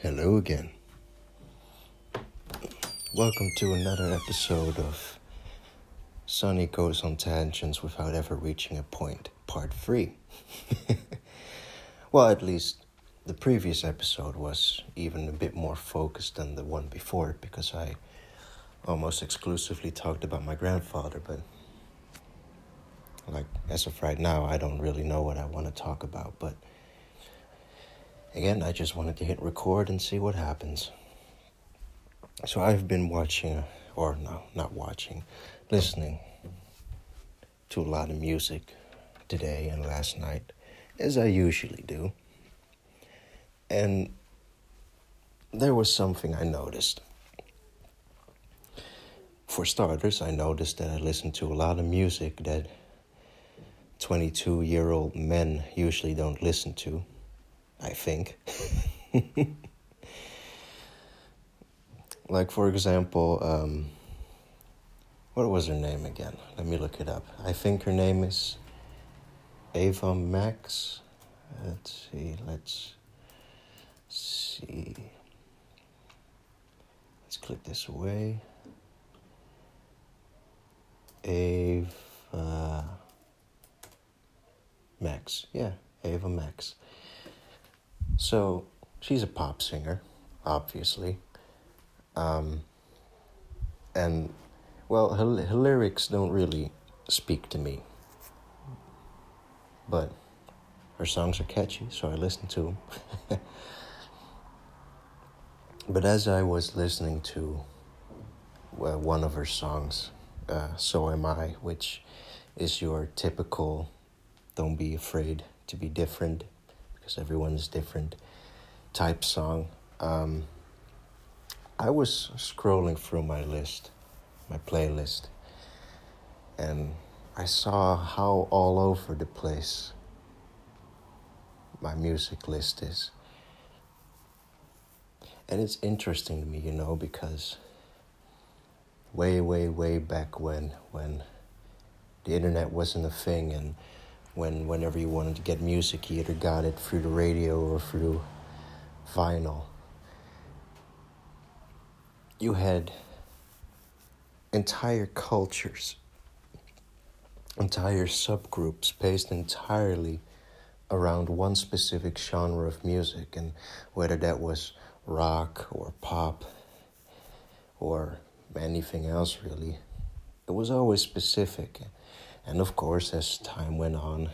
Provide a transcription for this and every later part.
Hello again. Welcome to another episode of Sonny Goes on Tangents Without Ever Reaching a Point, Part 3. well, at least the previous episode was even a bit more focused than the one before because I almost exclusively talked about my grandfather, but like as of right now, I don't really know what I want to talk about, but again, I just wanted to hit record and see what happens. So I've been watching, or no, not watching, listening to a lot of music today and last night, as I usually do. And there was something I noticed. For starters, I noticed that I listened to a lot of music that 22 year old men usually don't listen to, I think. like, for example, um, what was her name again? Let me look it up. I think her name is Ava Max. Let's see, let's see. Let's click this away. Ava Max. Yeah, Ava Max. So she's a pop singer, obviously. Um, and, well, her, her lyrics don't really speak to me. But her songs are catchy, so I listen to them. but as I was listening to uh, one of her songs, uh, So Am I, which is your typical don't be afraid to be different because everyone's different type song. Um, I was scrolling through my list, my playlist, and I saw how all over the place my music list is. And it's interesting to me, you know, because way, way, way back when, when the internet wasn't a thing and when whenever you wanted to get music, you either got it through the radio or through vinyl. You had entire cultures, entire subgroups based entirely around one specific genre of music, and whether that was rock or pop or anything else really, it was always specific. And of course, as time went on,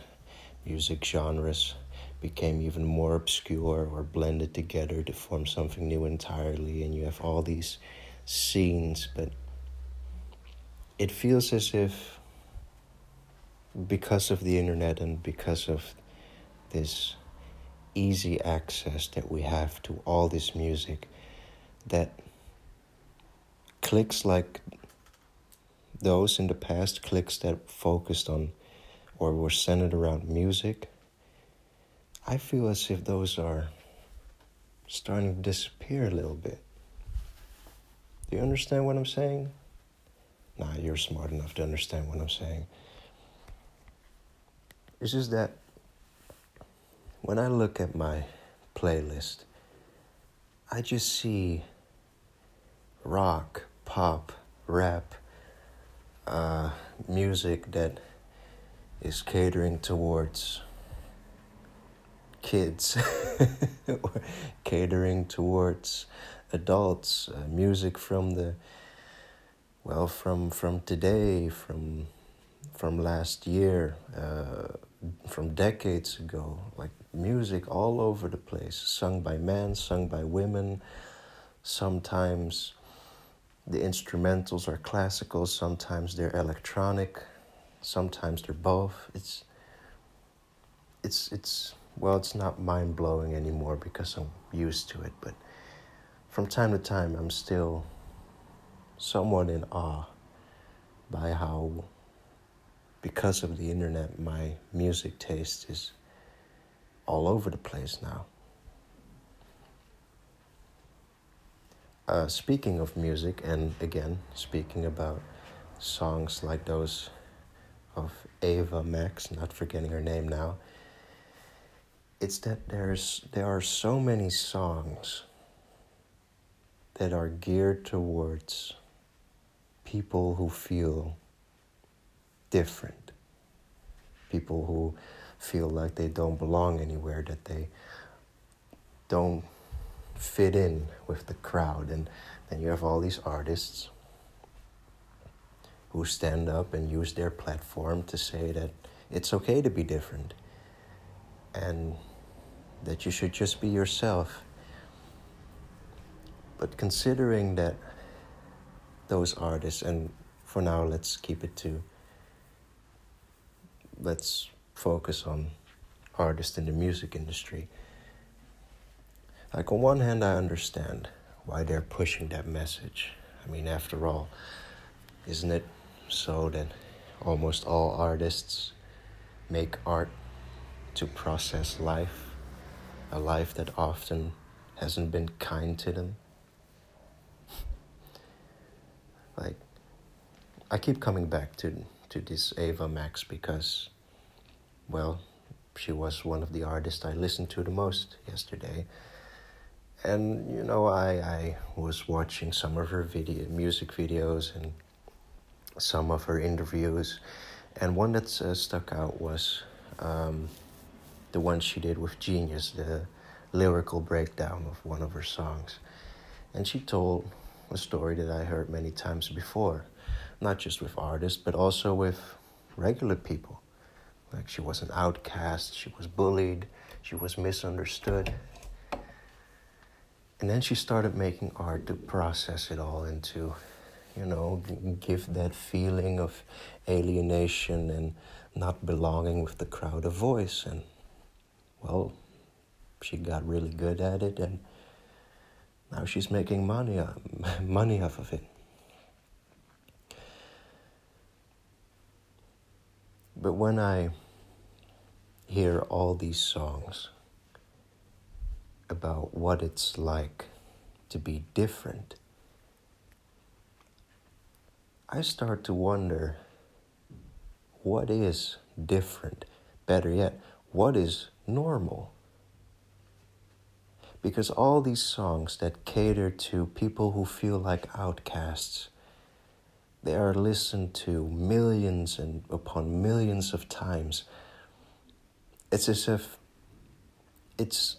music genres became even more obscure or blended together to form something new entirely, and you have all these scenes, but it feels as if because of the internet and because of this easy access that we have to all this music that cliques like those in the past cliques that focused on or were centered around music, I feel as if those are starting to disappear a little bit. Do you understand what I'm saying? Nah, you're smart enough to understand what I'm saying. It's just that when I look at my playlist, I just see rock, pop, rap, uh, music that is catering towards kids or catering towards adults uh, music from the well from from today from from last year uh, from decades ago like music all over the place sung by men sung by women sometimes the instrumentals are classical, sometimes they're electronic, sometimes they're both. It's it's it's well, it's not mind blowing anymore because I'm used to it, but from time to time I'm still somewhat in awe by how because of the internet my music taste is all over the place now. Uh, speaking of music, and again, speaking about songs like those of Ava Max, not forgetting her name now, it's that there's there are so many songs that are geared towards people who feel different, people who feel like they don't belong anywhere, that they don't fit in with the crowd. And then you have all these artists who stand up and use their platform to say that it's okay to be different and that you should just be yourself. But considering that those artists, and for now, let's keep it to, let's focus on artists in the music industry. Like, on one hand, I understand why they're pushing that message. I mean, after all, isn't it so that almost all artists make art to process life, a life that often hasn't been kind to them? like, I keep coming back to, to this Ava Max because, well, she was one of the artists I listened to the most yesterday. And you know, I, I was watching some of her video music videos and some of her interviews, and one that uh, stuck out was um, the one she did with Genius, the lyrical breakdown of one of her songs. And she told a story that I heard many times before, not just with artists, but also with regular people. Like she was an outcast, she was bullied, she was misunderstood. And then she started making art to process it all into you know, give that feeling of alienation and not belonging with the crowd a voice. And, well, she got really good at it, and now she's making money, uh, money off of it. But when I hear all these songs about what it's like to be different, I start to wonder what is different? Better yet, what is normal? Because all these songs that cater to people who feel like outcasts, they are listened to millions and upon millions of times. It's as if it's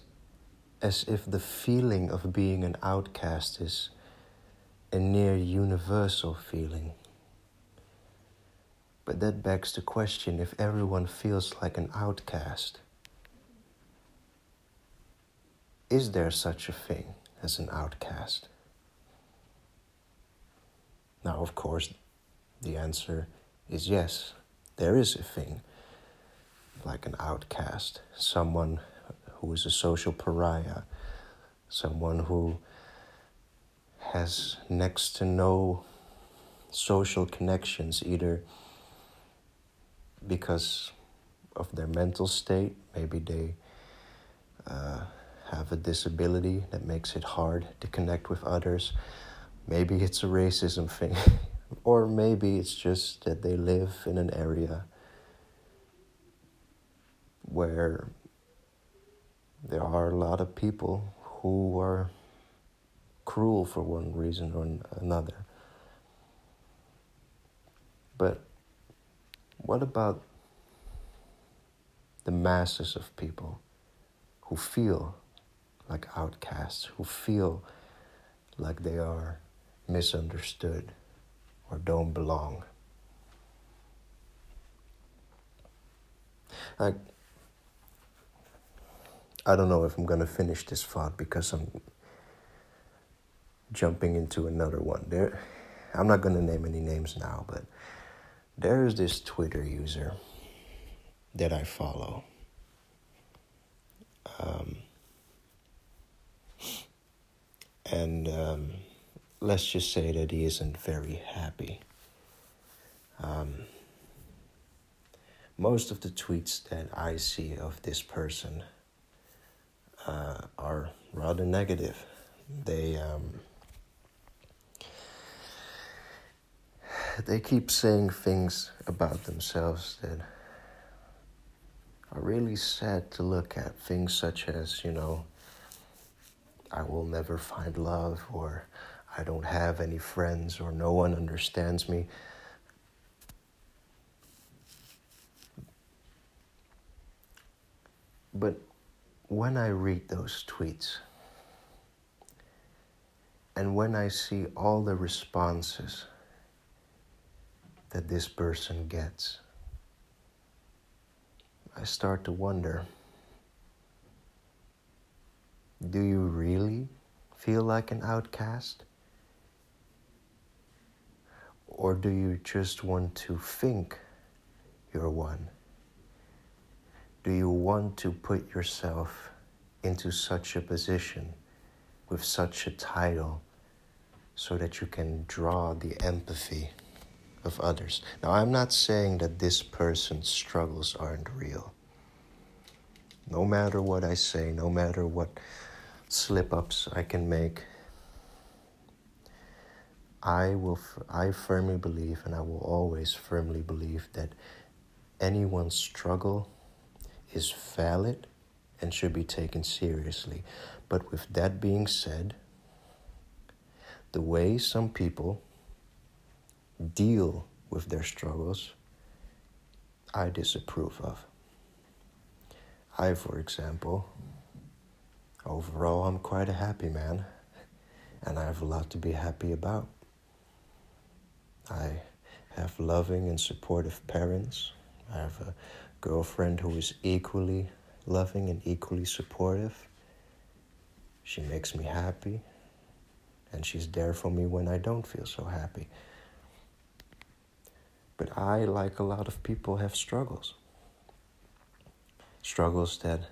as if the feeling of being an outcast is a near universal feeling. But that begs the question if everyone feels like an outcast, is there such a thing as an outcast? Now, of course, the answer is yes, there is a thing like an outcast, someone who is a social pariah, someone who has next to no social connections, either because of their mental state, maybe they uh, have a disability that makes it hard to connect with others. Maybe it's a racism thing, or maybe it's just that they live in an area where are a lot of people who are cruel for one reason or another. But what about the masses of people who feel like outcasts, who feel like they are misunderstood or don't belong? I, I don't know if I'm going to finish this thought because I'm jumping into another one. There, I'm not going to name any names now, but there is this Twitter user that I follow. Um, and um, let's just say that he isn't very happy. Um, most of the tweets that I see of this person uh, are rather negative. They um, they keep saying things about themselves that are really sad to look at. Things such as, you know, I will never find love, or I don't have any friends or no one understands me. But when I read those tweets and when I see all the responses that this person gets, I start to wonder do you really feel like an outcast? Or do you just want to think you're one? Do you want to put yourself into such a position with such a title so that you can draw the empathy of others? Now, I'm not saying that this person's struggles aren't real. No matter what I say, no matter what slip ups I can make, I will I firmly believe and I will always firmly believe that anyone's struggle is valid and should be taken seriously. But with that being said, the way some people deal with their struggles, I disapprove of. I, for example, overall, I'm quite a happy man, and I have a lot to be happy about. I have loving and supportive parents. I have a girlfriend who is equally loving and equally supportive. She makes me happy, and she's there for me when I don't feel so happy. But I, like a lot of people, have struggles. Struggles that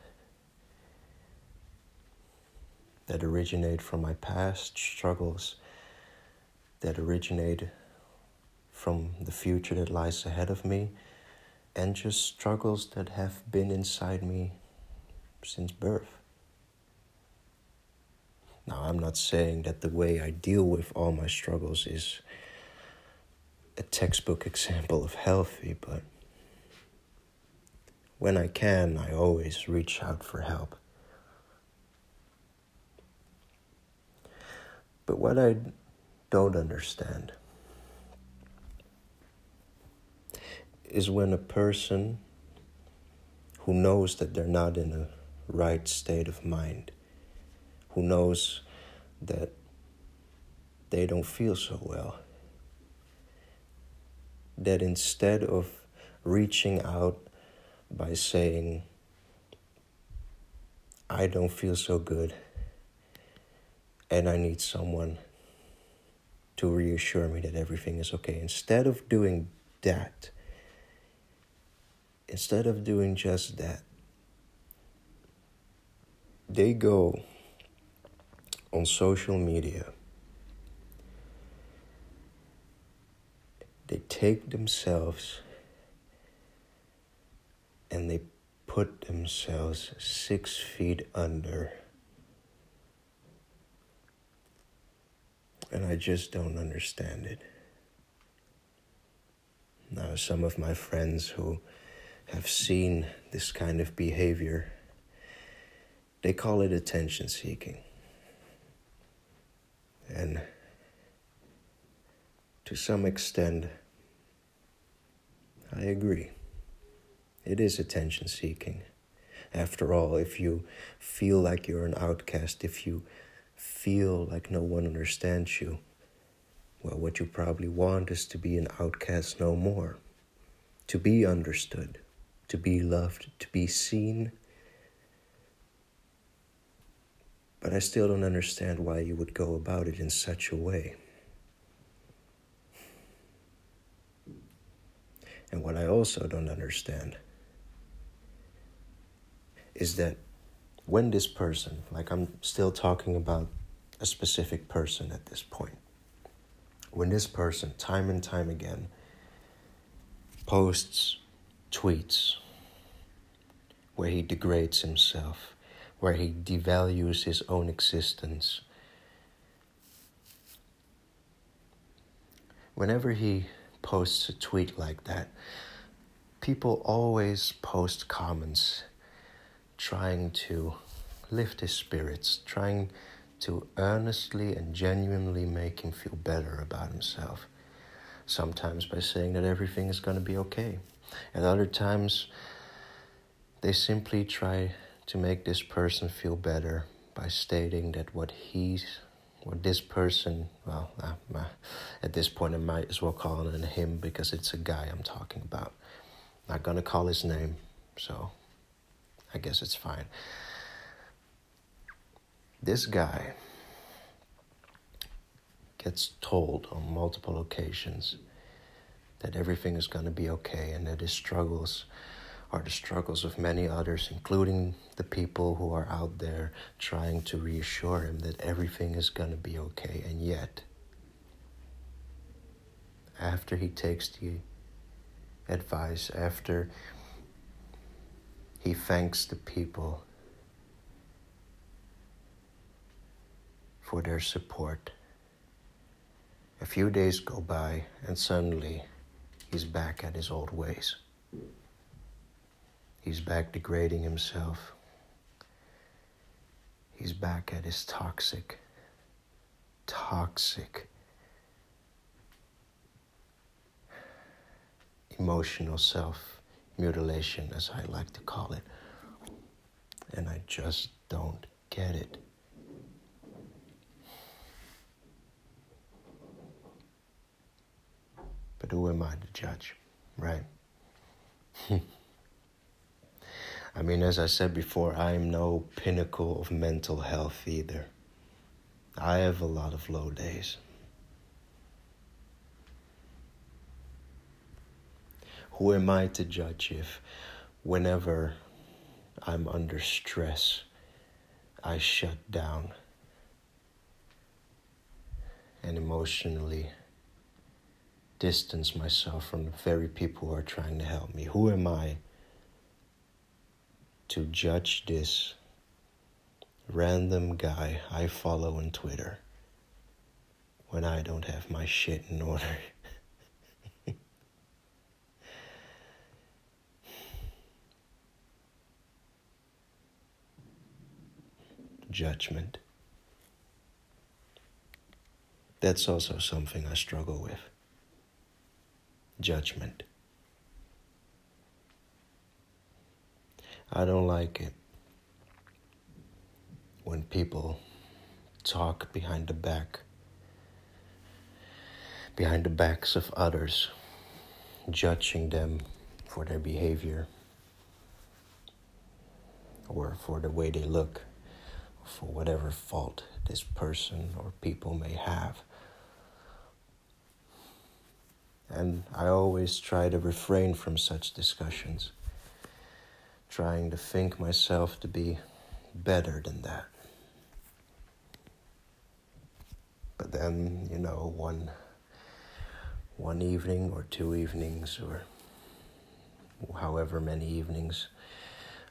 that originate from my past, struggles that originate from the future that lies ahead of me, and just struggles that have been inside me since birth. Now, I'm not saying that the way I deal with all my struggles is a textbook example of healthy, but when I can, I always reach out for help. But what I don't understand is when a person who knows that they're not in a right state of mind, who knows that they don't feel so well, that instead of reaching out by saying, I don't feel so good, and I need someone to reassure me that everything is okay. Instead of doing that, instead of doing just that, they go on social media. They take themselves and they put themselves six feet under and I just don't understand it. Now, some of my friends who have seen this kind of behavior, they call it attention seeking. And to some extent, I agree. It is attention seeking. After all, if you feel like you're an outcast, if you feel like no one understands you, well, what you probably want is to be an outcast no more, to be understood, to be loved, to be seen. But I still don't understand why you would go about it in such a way. And what I also don't understand is that when this person, like I'm still talking about a specific person at this point, when this person, time and time again, posts tweets where he degrades himself, where he devalues his own existence, whenever he posts a tweet like that, people always post comments trying to lift his spirits, trying to earnestly and genuinely make him feel better about himself. Sometimes by saying that everything is going to be okay. At other times, they simply try to make this person feel better by stating that what he's, what this person, well, uh, at this point I might as well call it him because it's a guy I'm talking about. Not gonna call his name, so I guess it's fine. This guy gets told on multiple occasions that everything is going to be okay and that his struggles are the struggles of many others, including the people who are out there trying to reassure him that everything is going to be okay. And yet, after he takes the advice, after he thanks the people for their support, a few days go by and suddenly he's back at his old ways. He's back degrading himself. He's back at his toxic, toxic, emotional self mutilation, as I like to call it. And I just don't get it. But who am I to judge, right? I mean, as I said before, I am no pinnacle of mental health either. I have a lot of low days. Who am I to judge if, whenever I'm under stress, I shut down and emotionally distance myself from the very people who are trying to help me? Who am I to judge this random guy I follow on Twitter when I don't have my shit in order. Judgment. That's also something I struggle with. Judgment. I don't like it when people talk behind the back, behind the backs of others, judging them for their behavior or for the way they look, for whatever fault this person or people may have. And I always try to refrain from such discussions trying to think myself to be better than that. But then, you know, one one evening or two evenings or however many evenings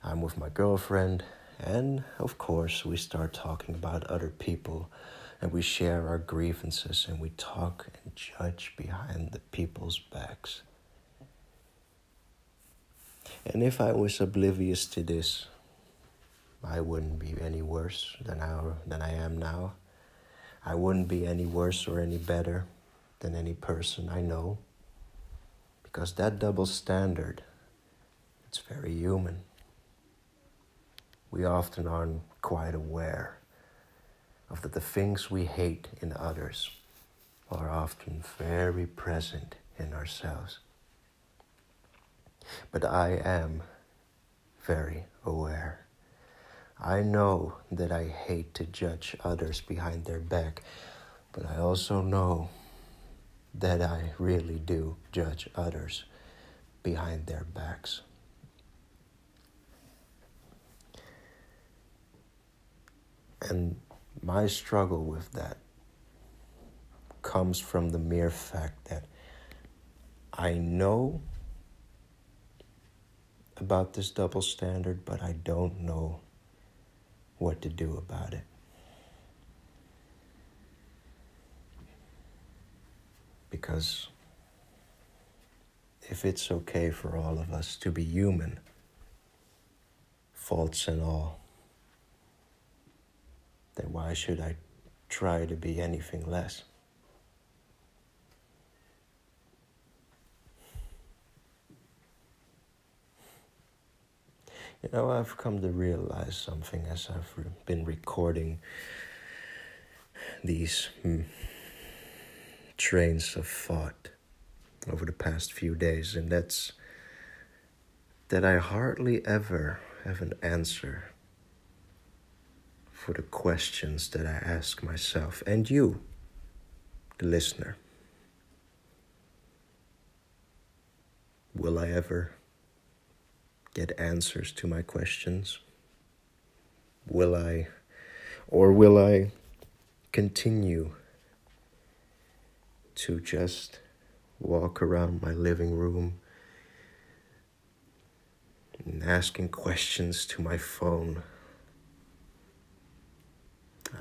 I'm with my girlfriend and of course we start talking about other people and we share our grievances and we talk and judge behind the people's backs. And if I was oblivious to this, I wouldn't be any worse than I, than I am now. I wouldn't be any worse or any better than any person I know. Because that double standard, it's very human. We often aren't quite aware of that the things we hate in others are often very present in ourselves. But I am very aware. I know that I hate to judge others behind their back, but I also know that I really do judge others behind their backs. And my struggle with that comes from the mere fact that I know about this double standard, but I don't know what to do about it. Because if it's okay for all of us to be human, faults and all, then why should I try to be anything less. You know, I've come to realize something as I've been recording these mm, trains of thought over the past few days, and that's that I hardly ever have an answer for the questions that I ask myself and you, the listener. Will I ever get answers to my questions? Will I, or will I continue to just walk around my living room and asking questions to my phone?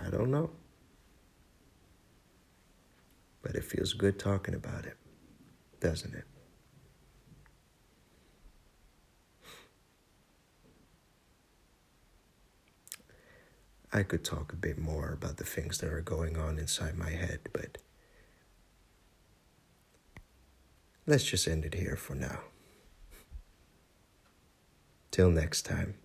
I don't know. But it feels good talking about it, doesn't it? I could talk a bit more about the things that are going on inside my head, but let's just end it here for now. Till next time.